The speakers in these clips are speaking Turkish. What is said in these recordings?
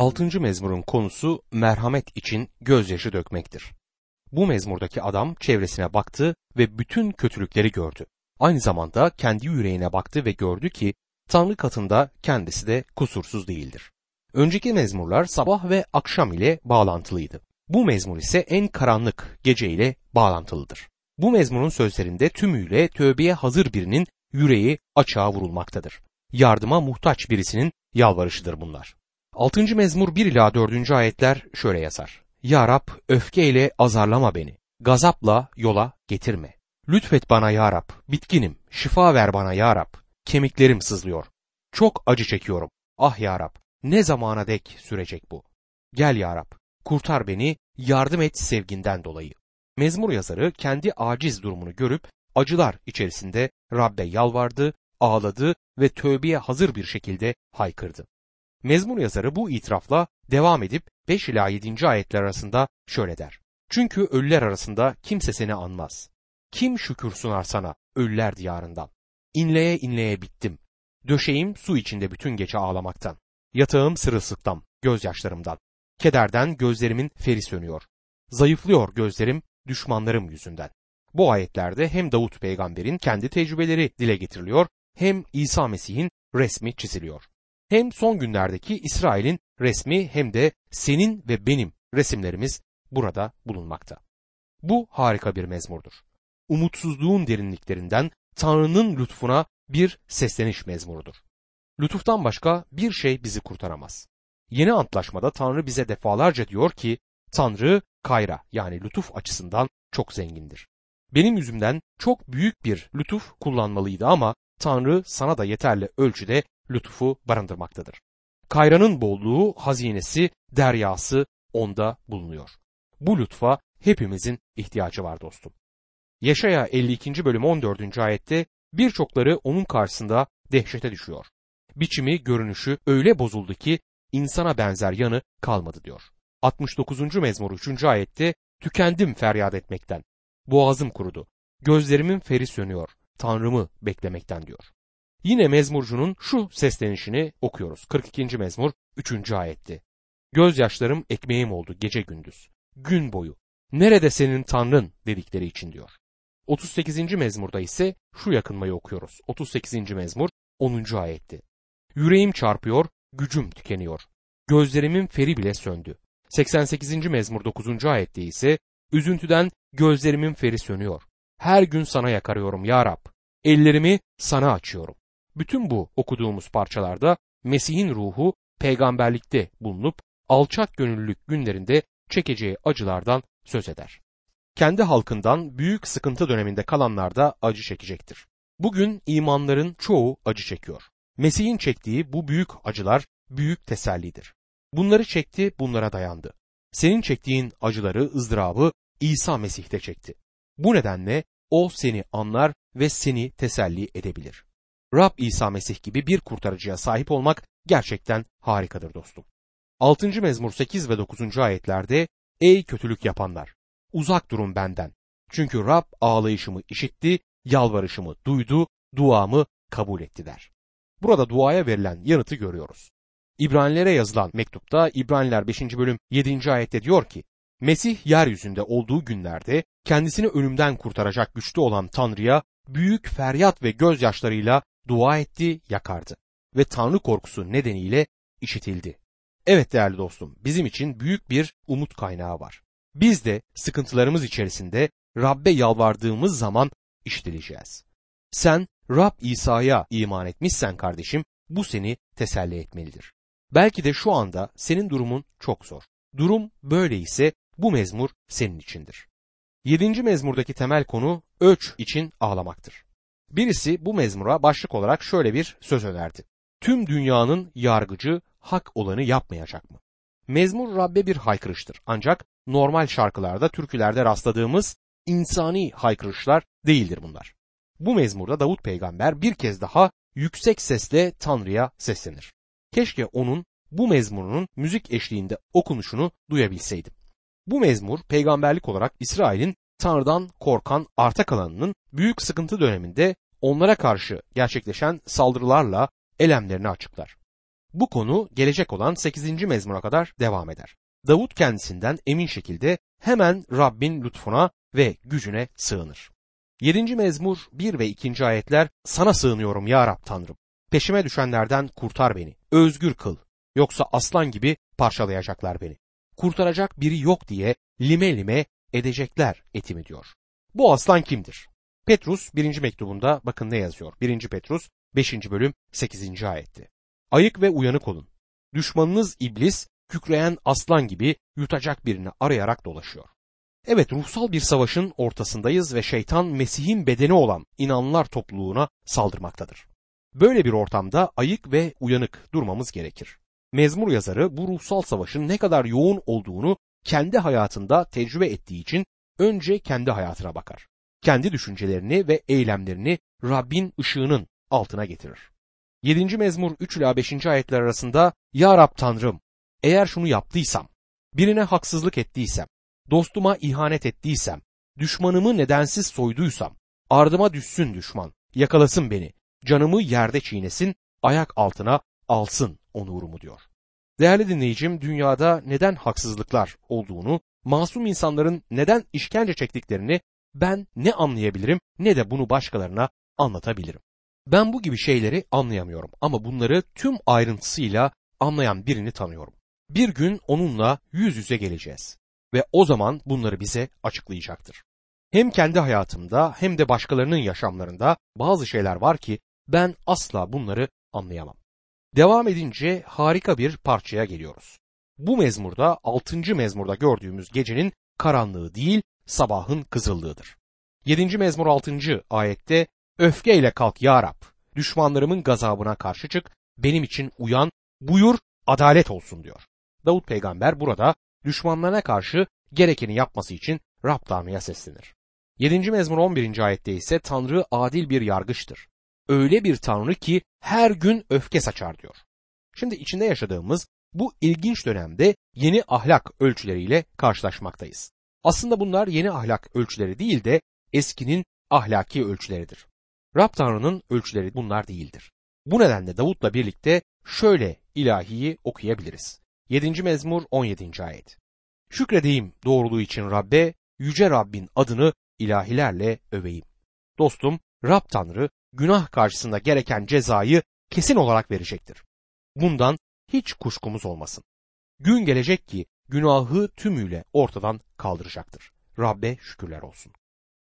6. mezmurun konusu merhamet için gözyaşı dökmektir. Bu mezmurdaki adam çevresine baktı ve bütün kötülükleri gördü. Aynı zamanda kendi yüreğine baktı ve gördü ki Tanrı katında kendisi de kusursuz değildir. Önceki mezmurlar sabah ve akşam ile bağlantılıydı. Bu mezmur ise en karanlık gece ile bağlantılıdır. Bu mezmurun sözlerinde tümüyle tövbeye hazır birinin yüreği açığa vurulmaktadır. Yardıma muhtaç birisinin yalvarışıdır bunlar. 6. mezmur 1 ila 4. ayetler şöyle yazar. Ya Rab öfkeyle azarlama beni. Gazapla yola getirme. Lütfet bana ya Rab. Bitkinim. Şifa ver bana ya Rab. Kemiklerim sızlıyor. Çok acı çekiyorum. Ah ya Rab. Ne zamana dek sürecek bu? Gel ya Rab. Kurtar beni. Yardım et sevginden dolayı. Mezmur yazarı kendi aciz durumunu görüp acılar içerisinde Rab'be yalvardı, ağladı ve tövbeye hazır bir şekilde haykırdı. Mezmur yazarı bu itirafla devam edip 5 ila 7. ayetler arasında şöyle der. Çünkü ölüler arasında kimse seni anmaz. Kim şükür sunar sana ölüler diyarından? İnleye inleye bittim. Döşeğim su içinde bütün gece ağlamaktan. Yatağım sırılsıktam, gözyaşlarımdan. Kederden gözlerimin feri sönüyor. Zayıflıyor gözlerim düşmanlarım yüzünden. Bu ayetlerde hem Davut peygamberin kendi tecrübeleri dile getiriliyor hem İsa Mesih'in resmi çiziliyor. Hem son günlerdeki İsrail'in resmi hem de senin ve benim resimlerimiz burada bulunmakta. Bu harika bir mezmurdur. Umutsuzluğun derinliklerinden Tanrı'nın lütfuna bir sesleniş mezmurudur. Lütuftan başka bir şey bizi kurtaramaz. Yeni antlaşmada Tanrı bize defalarca diyor ki Tanrı kayra yani lütuf açısından çok zengindir. Benim yüzümden çok büyük bir lütuf kullanmalıydı ama Tanrı sana da yeterli ölçüde lütufu barındırmaktadır. Kayranın bolluğu, hazinesi, deryası onda bulunuyor. Bu lütfa hepimizin ihtiyacı var dostum. Yaşaya 52. bölüm 14. ayette birçokları onun karşısında dehşete düşüyor. Biçimi, görünüşü öyle bozuldu ki insana benzer yanı kalmadı diyor. 69. mezmur 3. ayette tükendim feryat etmekten. Boğazım kurudu. Gözlerimin feri sönüyor. Tanrımı beklemekten diyor. Yine mezmurcunun şu seslenişini okuyoruz. 42. mezmur 3. ayetti. Gözyaşlarım ekmeğim oldu gece gündüz. Gün boyu. Nerede senin Tanrın dedikleri için diyor. 38. mezmurda ise şu yakınmayı okuyoruz. 38. mezmur 10. ayetti. Yüreğim çarpıyor, gücüm tükeniyor. Gözlerimin feri bile söndü. 88. mezmur 9. ayette ise üzüntüden gözlerimin feri sönüyor. Her gün sana yakarıyorum ya Rab. Ellerimi sana açıyorum. Bütün bu okuduğumuz parçalarda Mesih'in ruhu peygamberlikte bulunup alçak gönüllülük günlerinde çekeceği acılardan söz eder. Kendi halkından büyük sıkıntı döneminde kalanlar da acı çekecektir. Bugün imanların çoğu acı çekiyor. Mesih'in çektiği bu büyük acılar büyük tesellidir. Bunları çekti, bunlara dayandı. Senin çektiğin acıları, ızdırabı İsa Mesih'te çekti. Bu nedenle o seni anlar ve seni teselli edebilir. Rab İsa Mesih gibi bir kurtarıcıya sahip olmak gerçekten harikadır dostum. 6. mezmur 8 ve 9. ayetlerde Ey kötülük yapanlar! Uzak durun benden. Çünkü Rab ağlayışımı işitti, yalvarışımı duydu, duamı kabul etti der. Burada duaya verilen yanıtı görüyoruz. İbranilere yazılan mektupta İbraniler 5. bölüm 7. ayette diyor ki Mesih yeryüzünde olduğu günlerde kendisini ölümden kurtaracak güçlü olan Tanrı'ya büyük feryat ve gözyaşlarıyla dua etti, yakardı ve Tanrı korkusu nedeniyle işitildi. Evet değerli dostum, bizim için büyük bir umut kaynağı var. Biz de sıkıntılarımız içerisinde Rabbe yalvardığımız zaman işitileceğiz. Sen Rab İsa'ya iman etmişsen kardeşim, bu seni teselli etmelidir. Belki de şu anda senin durumun çok zor. Durum böyle ise bu mezmur senin içindir. Yedinci mezmurdaki temel konu ölç için ağlamaktır. Birisi bu mezmura başlık olarak şöyle bir söz önerdi. Tüm dünyanın yargıcı hak olanı yapmayacak mı? Mezmur Rabbe bir haykırıştır. Ancak normal şarkılarda, türkülerde rastladığımız insani haykırışlar değildir bunlar. Bu mezmurda Davut peygamber bir kez daha yüksek sesle Tanrı'ya seslenir. Keşke onun bu mezmurunun müzik eşliğinde okunuşunu duyabilseydim. Bu mezmur peygamberlik olarak İsrail'in Tanrı'dan korkan arta kalanının büyük sıkıntı döneminde onlara karşı gerçekleşen saldırılarla elemlerini açıklar. Bu konu gelecek olan 8. mezmura kadar devam eder. Davut kendisinden emin şekilde hemen Rabbin lütfuna ve gücüne sığınır. 7. mezmur 1 ve 2. ayetler sana sığınıyorum ya Rab Tanrım. Peşime düşenlerden kurtar beni. Özgür kıl. Yoksa aslan gibi parçalayacaklar beni. Kurtaracak biri yok diye lime lime edecekler etimi diyor. Bu aslan kimdir? Petrus 1. mektubunda bakın ne yazıyor. 1. Petrus 5. bölüm 8. ayetti. Ayık ve uyanık olun. Düşmanınız iblis kükreyen aslan gibi yutacak birini arayarak dolaşıyor. Evet ruhsal bir savaşın ortasındayız ve şeytan Mesih'in bedeni olan inanlar topluluğuna saldırmaktadır. Böyle bir ortamda ayık ve uyanık durmamız gerekir. Mezmur yazarı bu ruhsal savaşın ne kadar yoğun olduğunu kendi hayatında tecrübe ettiği için önce kendi hayatına bakar. Kendi düşüncelerini ve eylemlerini Rabbin ışığının altına getirir. 7. mezmur 3 ila 5. ayetler arasında Ya Rab Tanrım eğer şunu yaptıysam, birine haksızlık ettiysem, dostuma ihanet ettiysem, düşmanımı nedensiz soyduysam, ardıma düşsün düşman, yakalasın beni, canımı yerde çiğnesin, ayak altına alsın onurumu diyor. Değerli dinleyicim, dünyada neden haksızlıklar olduğunu, masum insanların neden işkence çektiklerini ben ne anlayabilirim ne de bunu başkalarına anlatabilirim. Ben bu gibi şeyleri anlayamıyorum ama bunları tüm ayrıntısıyla anlayan birini tanıyorum. Bir gün onunla yüz yüze geleceğiz ve o zaman bunları bize açıklayacaktır. Hem kendi hayatımda hem de başkalarının yaşamlarında bazı şeyler var ki ben asla bunları anlayamam. Devam edince harika bir parçaya geliyoruz. Bu mezmurda 6. mezmurda gördüğümüz gecenin karanlığı değil sabahın kızıllığıdır. 7. mezmur 6. ayette öfkeyle kalk ya Rab, düşmanlarımın gazabına karşı çık, benim için uyan, buyur adalet olsun diyor. Davut peygamber burada düşmanlarına karşı gerekeni yapması için Rab Tanrı'ya seslenir. 7. mezmur 11. ayette ise Tanrı adil bir yargıçtır. Öyle bir Tanrı ki her gün öfke saçar diyor. Şimdi içinde yaşadığımız bu ilginç dönemde yeni ahlak ölçüleriyle karşılaşmaktayız. Aslında bunlar yeni ahlak ölçüleri değil de eskinin ahlaki ölçüleridir. Rab Tanrı'nın ölçüleri bunlar değildir. Bu nedenle Davut'la birlikte şöyle ilahiyi okuyabiliriz. 7. mezmur 17. ayet. Şükredeyim doğruluğu için Rabbe, yüce Rabbin adını ilahilerle öveyim. Dostum, Rab Tanrı günah karşısında gereken cezayı kesin olarak verecektir. Bundan hiç kuşkumuz olmasın. Gün gelecek ki günahı tümüyle ortadan kaldıracaktır. Rabbe şükürler olsun.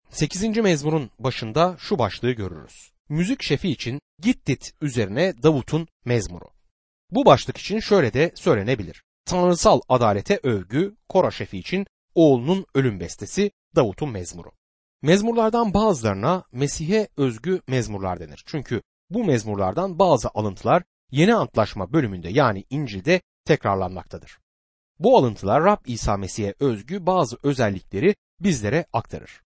8. mezmurun başında şu başlığı görürüz. Müzik şefi için Gittit üzerine Davut'un mezmuru. Bu başlık için şöyle de söylenebilir. Tanrısal adalete övgü Kora şefi için oğlunun ölüm bestesi Davut'un mezmuru. Mezmurlardan bazılarına Mesih'e özgü mezmurlar denir. Çünkü bu mezmurlardan bazı alıntılar Yeni Antlaşma bölümünde yani İncil'de tekrarlanmaktadır. Bu alıntılar Rab İsa Mesih'e özgü bazı özellikleri bizlere aktarır.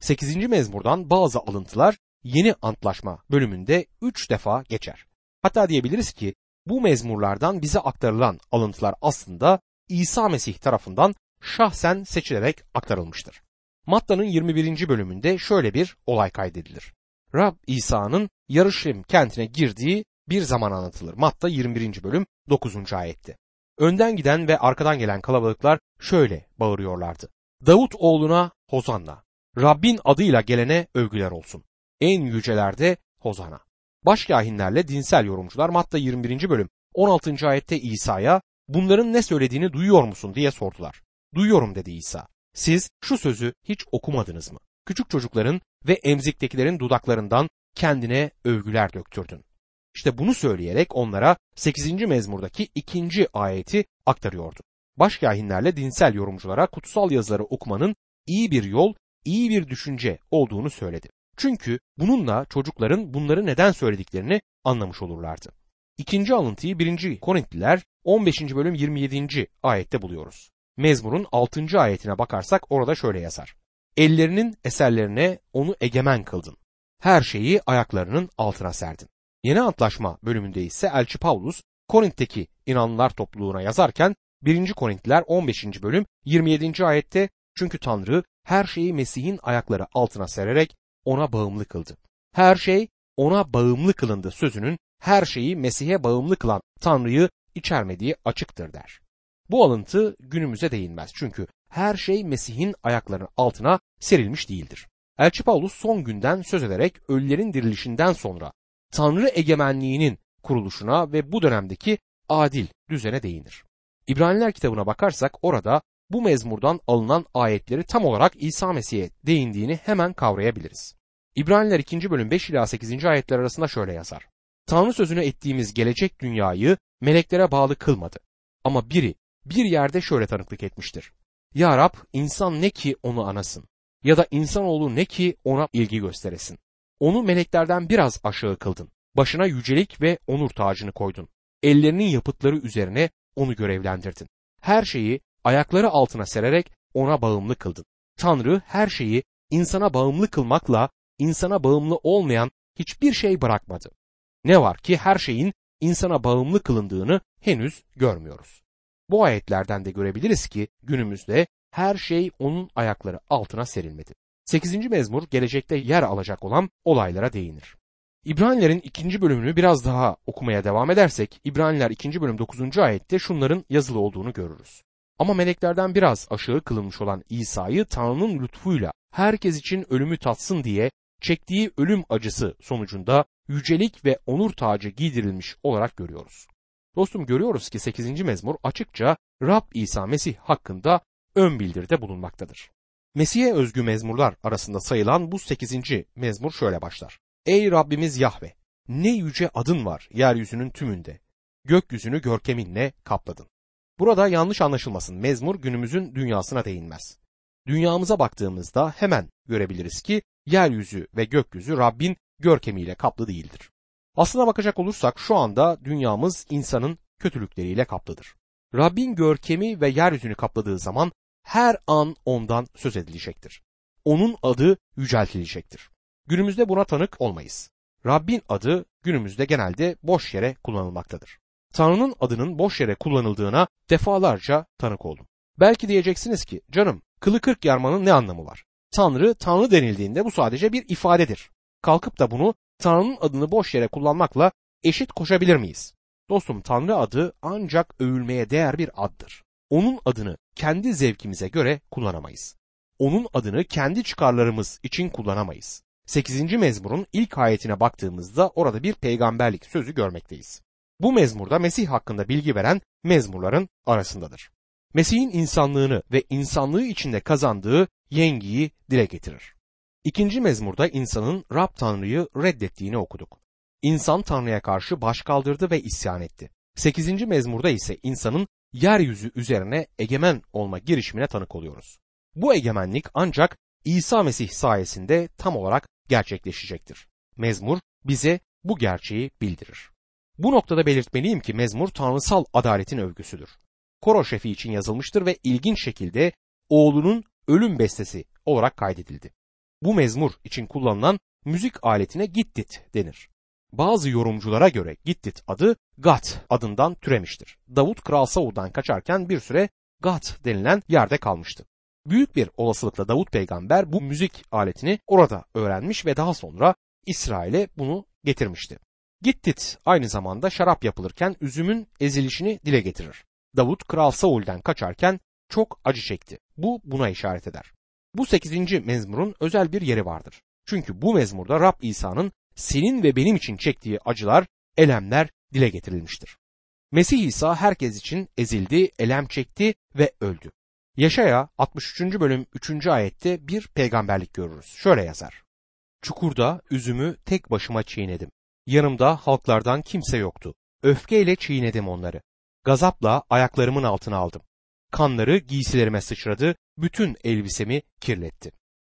8. mezmurdan bazı alıntılar Yeni Antlaşma bölümünde 3 defa geçer. Hatta diyebiliriz ki bu mezmurlardan bize aktarılan alıntılar aslında İsa Mesih tarafından şahsen seçilerek aktarılmıştır. Matta'nın 21. bölümünde şöyle bir olay kaydedilir. Rab İsa'nın Yarışim kentine girdiği bir zaman anlatılır. Matta 21. bölüm 9. ayette. Önden giden ve arkadan gelen kalabalıklar şöyle bağırıyorlardı. Davut oğluna Hozanna. Rabbin adıyla gelene övgüler olsun. En yücelerde Hozana. Başkahinlerle dinsel yorumcular Matta 21. bölüm 16. ayette İsa'ya bunların ne söylediğini duyuyor musun diye sordular. Duyuyorum dedi İsa. Siz şu sözü hiç okumadınız mı? Küçük çocukların ve emziktekilerin dudaklarından kendine övgüler döktürdün. İşte bunu söyleyerek onlara 8. mezmurdaki ikinci ayeti aktarıyordu. Başkahinlerle dinsel yorumculara kutsal yazıları okumanın iyi bir yol, iyi bir düşünce olduğunu söyledi. Çünkü bununla çocukların bunları neden söylediklerini anlamış olurlardı. İkinci alıntıyı 1. Korintliler 15. bölüm 27. ayette buluyoruz. Mezmur'un 6. ayetine bakarsak orada şöyle yazar. Ellerinin eserlerine onu egemen kıldın. Her şeyi ayaklarının altına serdin. Yeni Antlaşma bölümünde ise Elçi Paulus Korint'teki inanlılar topluluğuna yazarken 1. Korintliler 15. bölüm 27. ayette çünkü Tanrı her şeyi Mesih'in ayakları altına sererek ona bağımlı kıldı. Her şey ona bağımlı kılındı sözünün her şeyi Mesih'e bağımlı kılan Tanrı'yı içermediği açıktır der. Bu alıntı günümüze değinmez çünkü her şey Mesih'in ayaklarının altına serilmiş değildir. Elçi Paulus son günden söz ederek ölülerin dirilişinden sonra Tanrı egemenliğinin kuruluşuna ve bu dönemdeki adil düzene değinir. İbraniler kitabına bakarsak orada bu mezmurdan alınan ayetleri tam olarak İsa Mesih'e değindiğini hemen kavrayabiliriz. İbraniler 2. bölüm 5 ila 8. ayetler arasında şöyle yazar. Tanrı sözünü ettiğimiz gelecek dünyayı meleklere bağlı kılmadı. Ama biri bir yerde şöyle tanıklık etmiştir. Ya Rab insan ne ki onu anasın ya da insanoğlu ne ki ona ilgi gösteresin. Onu meleklerden biraz aşağı kıldın. Başına yücelik ve onur tacını koydun. Ellerinin yapıtları üzerine onu görevlendirdin. Her şeyi ayakları altına sererek ona bağımlı kıldın. Tanrı her şeyi insana bağımlı kılmakla insana bağımlı olmayan hiçbir şey bırakmadı. Ne var ki her şeyin insana bağımlı kılındığını henüz görmüyoruz. Bu ayetlerden de görebiliriz ki günümüzde her şey onun ayakları altına serilmedi. 8. mezmur gelecekte yer alacak olan olaylara değinir. İbranilerin ikinci bölümünü biraz daha okumaya devam edersek İbraniler 2. bölüm 9. ayette şunların yazılı olduğunu görürüz. Ama meleklerden biraz aşağı kılınmış olan İsa'yı Tanrı'nın lütfuyla herkes için ölümü tatsın diye çektiği ölüm acısı sonucunda yücelik ve onur tacı giydirilmiş olarak görüyoruz. Dostum görüyoruz ki 8. mezmur açıkça Rab İsa Mesih hakkında ön bildirde bulunmaktadır. Mesih'e özgü mezmurlar arasında sayılan bu 8. mezmur şöyle başlar. Ey Rabbimiz Yahve! Ne yüce adın var yeryüzünün tümünde. Gökyüzünü görkeminle kapladın. Burada yanlış anlaşılmasın mezmur günümüzün dünyasına değinmez. Dünyamıza baktığımızda hemen görebiliriz ki yeryüzü ve gökyüzü Rabbin görkemiyle kaplı değildir. Aslına bakacak olursak şu anda dünyamız insanın kötülükleriyle kaplıdır. Rabbin görkemi ve yeryüzünü kapladığı zaman her an ondan söz edilecektir. Onun adı yüceltilecektir. Günümüzde buna tanık olmayız. Rabbin adı günümüzde genelde boş yere kullanılmaktadır. Tanrı'nın adının boş yere kullanıldığına defalarca tanık oldum. Belki diyeceksiniz ki canım kılı kırk yarmanın ne anlamı var? Tanrı Tanrı denildiğinde bu sadece bir ifadedir. Kalkıp da bunu Tanrı'nın adını boş yere kullanmakla eşit koşabilir miyiz? Dostum Tanrı adı ancak övülmeye değer bir addır. Onun adını kendi zevkimize göre kullanamayız. Onun adını kendi çıkarlarımız için kullanamayız. 8. mezmurun ilk ayetine baktığımızda orada bir peygamberlik sözü görmekteyiz. Bu mezmurda Mesih hakkında bilgi veren mezmurların arasındadır. Mesih'in insanlığını ve insanlığı içinde kazandığı yengiyi dile getirir. İkinci mezmurda insanın Rab Tanrı'yı reddettiğini okuduk. İnsan Tanrı'ya karşı baş kaldırdı ve isyan etti. Sekizinci mezmurda ise insanın yeryüzü üzerine egemen olma girişimine tanık oluyoruz. Bu egemenlik ancak İsa Mesih sayesinde tam olarak gerçekleşecektir. Mezmur bize bu gerçeği bildirir. Bu noktada belirtmeliyim ki mezmur tanrısal adaletin övgüsüdür. Koro şefi için yazılmıştır ve ilginç şekilde oğlunun ölüm bestesi olarak kaydedildi. Bu mezmur için kullanılan müzik aletine gittit denir. Bazı yorumculara göre Gittit adı Gat adından türemiştir. Davut Kral Saul'dan kaçarken bir süre Gat denilen yerde kalmıştı. Büyük bir olasılıkla Davut peygamber bu müzik aletini orada öğrenmiş ve daha sonra İsrail'e bunu getirmişti. Gittit aynı zamanda şarap yapılırken üzümün ezilişini dile getirir. Davut Kral Saul'den kaçarken çok acı çekti. Bu buna işaret eder. Bu 8. mezmurun özel bir yeri vardır. Çünkü bu mezmurda Rab İsa'nın senin ve benim için çektiği acılar, elemler dile getirilmiştir. Mesih İsa herkes için ezildi, elem çekti ve öldü. Yaşaya 63. bölüm 3. ayette bir peygamberlik görürüz. Şöyle yazar. Çukurda üzümü tek başıma çiğnedim. Yanımda halklardan kimse yoktu. Öfkeyle çiğnedim onları. Gazapla ayaklarımın altına aldım. Kanları giysilerime sıçradı, bütün elbisemi kirletti.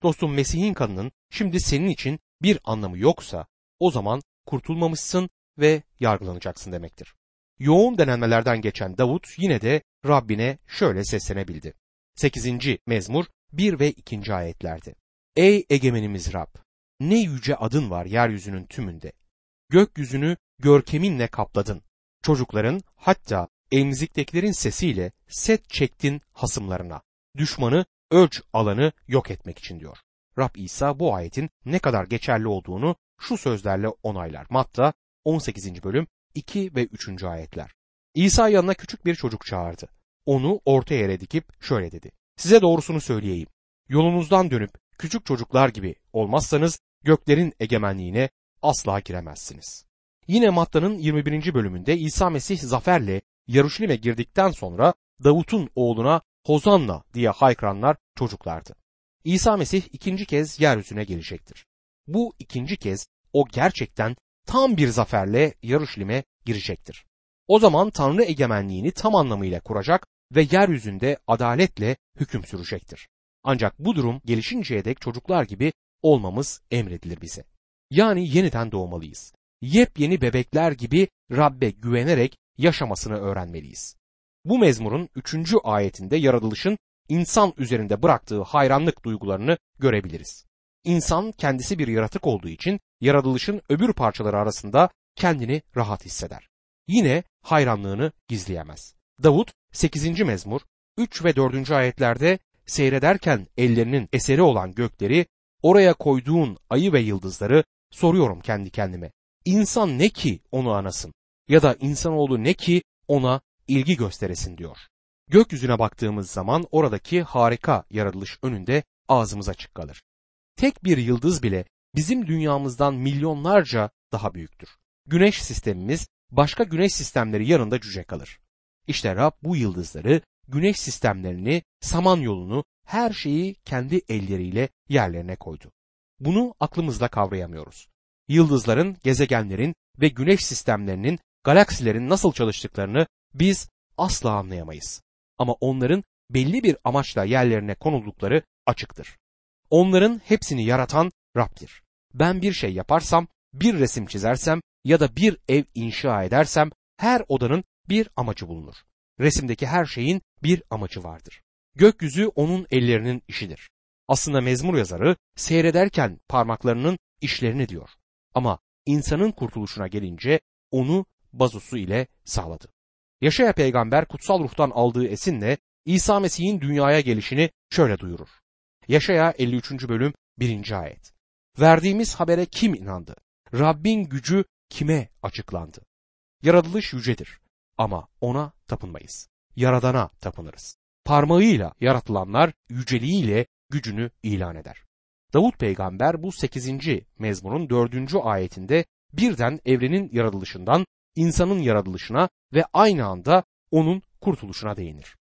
Dostum Mesih'in kanının şimdi senin için bir anlamı yoksa o zaman kurtulmamışsın ve yargılanacaksın demektir. Yoğun denenmelerden geçen Davut yine de Rabbine şöyle seslenebildi. 8. mezmur 1 ve 2. ayetlerde. Ey egemenimiz Rab! Ne yüce adın var yeryüzünün tümünde. Gökyüzünü görkeminle kapladın. Çocukların hatta emziktekilerin sesiyle set çektin hasımlarına. Düşmanı ölç alanı yok etmek için diyor. Rab İsa bu ayetin ne kadar geçerli olduğunu şu sözlerle onaylar. Matta 18. bölüm 2 ve 3. ayetler. İsa yanına küçük bir çocuk çağırdı. Onu orta yere dikip şöyle dedi. Size doğrusunu söyleyeyim. Yolunuzdan dönüp küçük çocuklar gibi olmazsanız göklerin egemenliğine asla giremezsiniz. Yine Matta'nın 21. bölümünde İsa Mesih zaferle Yaruşilim'e girdikten sonra Davut'un oğluna Hozanna diye haykıranlar çocuklardı. İsa Mesih ikinci kez yeryüzüne gelecektir. Bu ikinci kez o gerçekten tam bir zaferle Yaruşilim'e girecektir. O zaman Tanrı egemenliğini tam anlamıyla kuracak ve yeryüzünde adaletle hüküm sürecektir. Ancak bu durum gelişinceye dek çocuklar gibi olmamız emredilir bize. Yani yeniden doğmalıyız. Yepyeni bebekler gibi Rabbe güvenerek yaşamasını öğrenmeliyiz. Bu mezmurun üçüncü ayetinde yaratılışın insan üzerinde bıraktığı hayranlık duygularını görebiliriz. İnsan kendisi bir yaratık olduğu için yaratılışın öbür parçaları arasında kendini rahat hisseder. Yine hayranlığını gizleyemez. Davut 8. mezmur 3 ve 4. ayetlerde seyrederken ellerinin eseri olan gökleri, oraya koyduğun ayı ve yıldızları soruyorum kendi kendime. İnsan ne ki onu anasın ya da insanoğlu ne ki ona ilgi gösteresin diyor. Gökyüzüne baktığımız zaman oradaki harika yaratılış önünde ağzımız açık kalır. Tek bir yıldız bile bizim dünyamızdan milyonlarca daha büyüktür. Güneş sistemimiz başka güneş sistemleri yanında cüce kalır. İşte Rab bu yıldızları, güneş sistemlerini, samanyolunu, her şeyi kendi elleriyle yerlerine koydu. Bunu aklımızla kavrayamıyoruz. Yıldızların, gezegenlerin ve güneş sistemlerinin, galaksilerin nasıl çalıştıklarını biz asla anlayamayız. Ama onların belli bir amaçla yerlerine konuldukları açıktır. Onların hepsini yaratan Rab'dir. Ben bir şey yaparsam, bir resim çizersem ya da bir ev inşa edersem her odanın bir amacı bulunur. Resimdeki her şeyin bir amacı vardır. Gökyüzü onun ellerinin işidir. Aslında mezmur yazarı seyrederken parmaklarının işlerini diyor. Ama insanın kurtuluşuna gelince onu bazusu ile sağladı. Yaşaya peygamber kutsal ruhtan aldığı esinle İsa Mesih'in dünyaya gelişini şöyle duyurur. Yaşaya 53. bölüm 1. ayet. Verdiğimiz habere kim inandı? Rabbin gücü kime açıklandı? Yaratılış yücedir ama ona tapınmayız. Yaradana tapınırız. Parmağıyla yaratılanlar yüceliğiyle gücünü ilan eder. Davut peygamber bu 8. mezmunun 4. ayetinde birden evrenin yaratılışından insanın yaratılışına ve aynı anda onun kurtuluşuna değinir.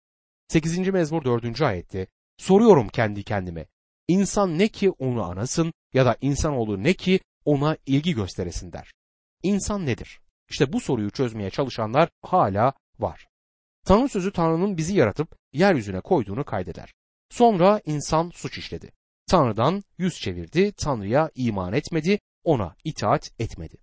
8. mezmur 4. ayette soruyorum kendi kendime insan ne ki onu anasın ya da insanoğlu ne ki ona ilgi gösteresin der. İnsan nedir? İşte bu soruyu çözmeye çalışanlar hala var. Tanrı sözü Tanrı'nın bizi yaratıp yeryüzüne koyduğunu kaydeder. Sonra insan suç işledi. Tanrı'dan yüz çevirdi, Tanrı'ya iman etmedi, ona itaat etmedi.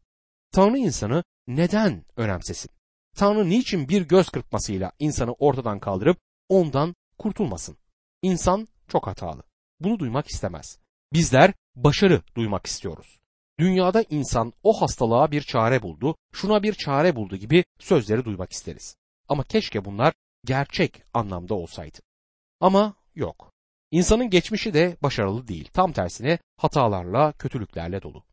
Tanrı insanı neden önemsesin? Tanrı niçin bir göz kırpmasıyla insanı ortadan kaldırıp ondan kurtulmasın? İnsan çok hatalı. Bunu duymak istemez. Bizler başarı duymak istiyoruz. Dünyada insan o hastalığa bir çare buldu, şuna bir çare buldu gibi sözleri duymak isteriz. Ama keşke bunlar gerçek anlamda olsaydı. Ama yok. İnsanın geçmişi de başarılı değil. Tam tersine hatalarla, kötülüklerle dolu.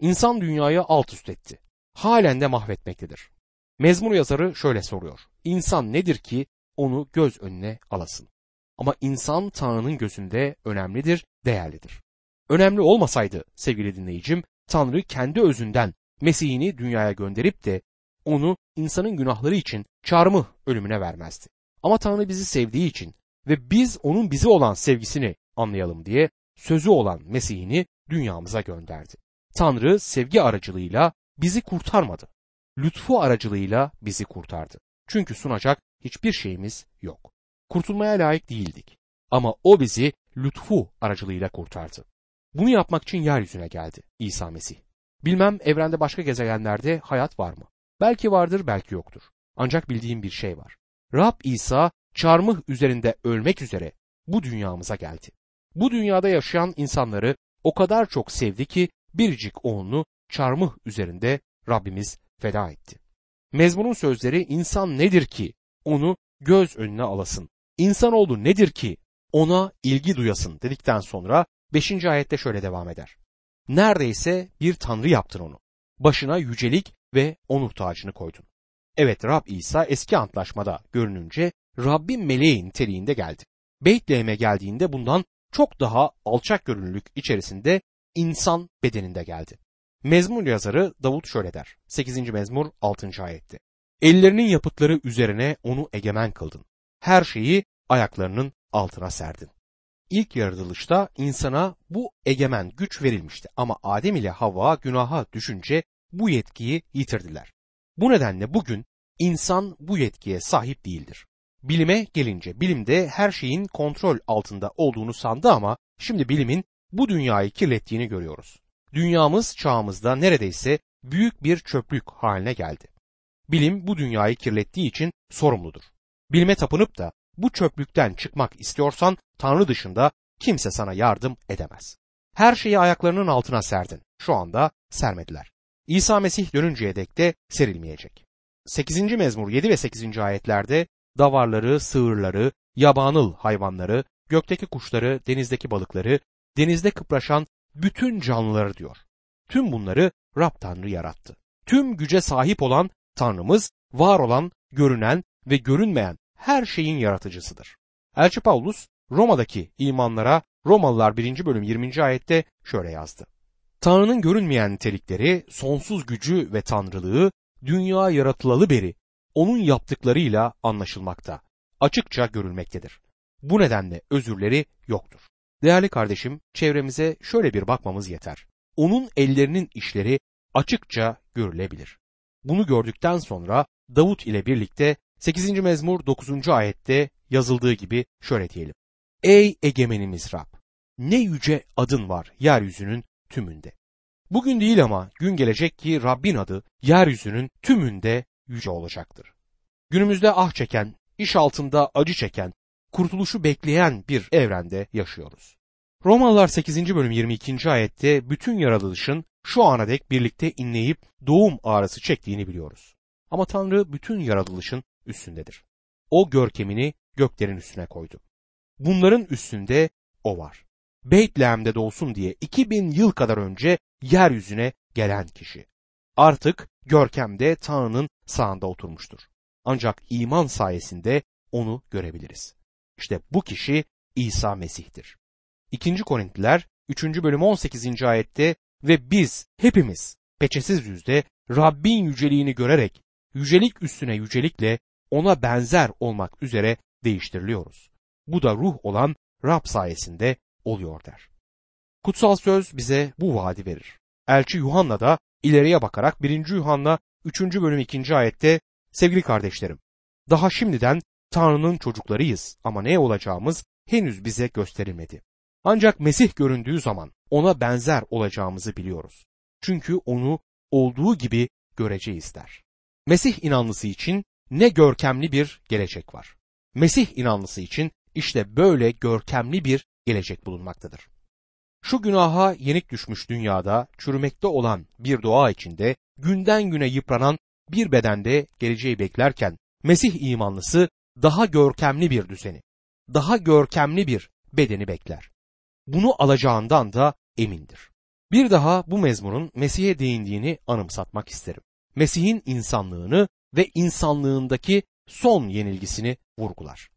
İnsan dünyayı alt üst etti. Halen de mahvetmektedir. Mezmur yazarı şöyle soruyor. İnsan nedir ki onu göz önüne alasın? Ama insan Tanrı'nın gözünde önemlidir, değerlidir. Önemli olmasaydı sevgili dinleyicim, Tanrı kendi özünden Mesih'ini dünyaya gönderip de onu insanın günahları için çarmıh ölümüne vermezdi. Ama Tanrı bizi sevdiği için ve biz onun bize olan sevgisini anlayalım diye sözü olan Mesih'ini dünyamıza gönderdi. Tanrı sevgi aracılığıyla bizi kurtarmadı. Lütfu aracılığıyla bizi kurtardı. Çünkü sunacak hiçbir şeyimiz yok. Kurtulmaya layık değildik. Ama o bizi lütfu aracılığıyla kurtardı. Bunu yapmak için yeryüzüne geldi İsa Mesih. Bilmem evrende başka gezegenlerde hayat var mı? Belki vardır, belki yoktur. Ancak bildiğim bir şey var. Rab İsa çarmıh üzerinde ölmek üzere bu dünyamıza geldi. Bu dünyada yaşayan insanları o kadar çok sevdi ki biricik oğlunu çarmıh üzerinde Rabbimiz feda etti. Mezmunun sözleri insan nedir ki onu göz önüne alasın? İnsanoğlu nedir ki ona ilgi duyasın dedikten sonra 5. ayette şöyle devam eder. Neredeyse bir tanrı yaptın onu. Başına yücelik ve onur tacını koydun. Evet Rab İsa eski antlaşmada görününce Rabbin meleği niteliğinde geldi. Beytlehem'e geldiğinde bundan çok daha alçak görünürlük içerisinde insan bedeninde geldi. Mezmur yazarı Davut şöyle der. 8. mezmur 6. ayette. Ellerinin yapıtları üzerine onu egemen kıldın. Her şeyi ayaklarının altına serdin. İlk yaratılışta insana bu egemen güç verilmişti ama Adem ile Havva günaha düşünce bu yetkiyi yitirdiler. Bu nedenle bugün insan bu yetkiye sahip değildir. Bilime gelince bilimde her şeyin kontrol altında olduğunu sandı ama şimdi bilimin bu dünyayı kirlettiğini görüyoruz. Dünyamız çağımızda neredeyse büyük bir çöplük haline geldi. Bilim bu dünyayı kirlettiği için sorumludur. Bilime tapınıp da bu çöplükten çıkmak istiyorsan Tanrı dışında kimse sana yardım edemez. Her şeyi ayaklarının altına serdin. Şu anda sermediler. İsa Mesih dönünceye dek de serilmeyecek. 8. mezmur 7 ve 8. ayetlerde davarları, sığırları, yabanıl hayvanları, gökteki kuşları, denizdeki balıkları, denizde kıpraşan bütün canlıları diyor. Tüm bunları Rab Tanrı yarattı. Tüm güce sahip olan Tanrımız, var olan, görünen ve görünmeyen her şeyin yaratıcısıdır. Elçi Paulus Roma'daki imanlara Romalılar 1. bölüm 20. ayette şöyle yazdı. Tanrı'nın görünmeyen nitelikleri, sonsuz gücü ve tanrılığı dünya yaratılalı beri onun yaptıklarıyla anlaşılmakta, açıkça görülmektedir. Bu nedenle özürleri yoktur. Değerli kardeşim, çevremize şöyle bir bakmamız yeter. Onun ellerinin işleri açıkça görülebilir. Bunu gördükten sonra Davut ile birlikte 8. mezmur 9. ayette yazıldığı gibi şöyle diyelim. Ey egemenimiz Rab! Ne yüce adın var yeryüzünün tümünde. Bugün değil ama gün gelecek ki Rabbin adı yeryüzünün tümünde yüce olacaktır. Günümüzde ah çeken, iş altında acı çeken, kurtuluşu bekleyen bir evrende yaşıyoruz. Romalılar 8. bölüm 22. ayette bütün yaratılışın şu ana dek birlikte inleyip doğum ağrısı çektiğini biliyoruz. Ama Tanrı bütün yaratılışın üstündedir. O görkemini göklerin üstüne koydu. Bunların üstünde o var. Beytlehem'de doğsun diye 2000 yıl kadar önce yeryüzüne gelen kişi. Artık görkemde Tanrı'nın sağında oturmuştur. Ancak iman sayesinde onu görebiliriz. İşte bu kişi İsa Mesih'tir. 2. Korintliler 3. bölüm 18. ayette ve biz hepimiz peçesiz yüzde Rabbin yüceliğini görerek yücelik üstüne yücelikle ona benzer olmak üzere değiştiriliyoruz. Bu da ruh olan Rab sayesinde oluyor der. Kutsal söz bize bu vaadi verir. Elçi Yuhanna da ileriye bakarak 1. Yuhanna 3. bölüm 2. ayette sevgili kardeşlerim daha şimdiden Tanrı'nın çocuklarıyız ama ne olacağımız henüz bize gösterilmedi. Ancak Mesih göründüğü zaman ona benzer olacağımızı biliyoruz. Çünkü onu olduğu gibi göreceğiz der. Mesih inanlısı için ne görkemli bir gelecek var. Mesih inanlısı için işte böyle görkemli bir gelecek bulunmaktadır. Şu günaha yenik düşmüş dünyada çürümekte olan bir doğa içinde günden güne yıpranan bir bedende geleceği beklerken Mesih imanlısı daha görkemli bir düzeni, daha görkemli bir bedeni bekler. Bunu alacağından da emindir. Bir daha bu mezmurun Mesih'e değindiğini anımsatmak isterim. Mesih'in insanlığını ve insanlığındaki son yenilgisini vurgular.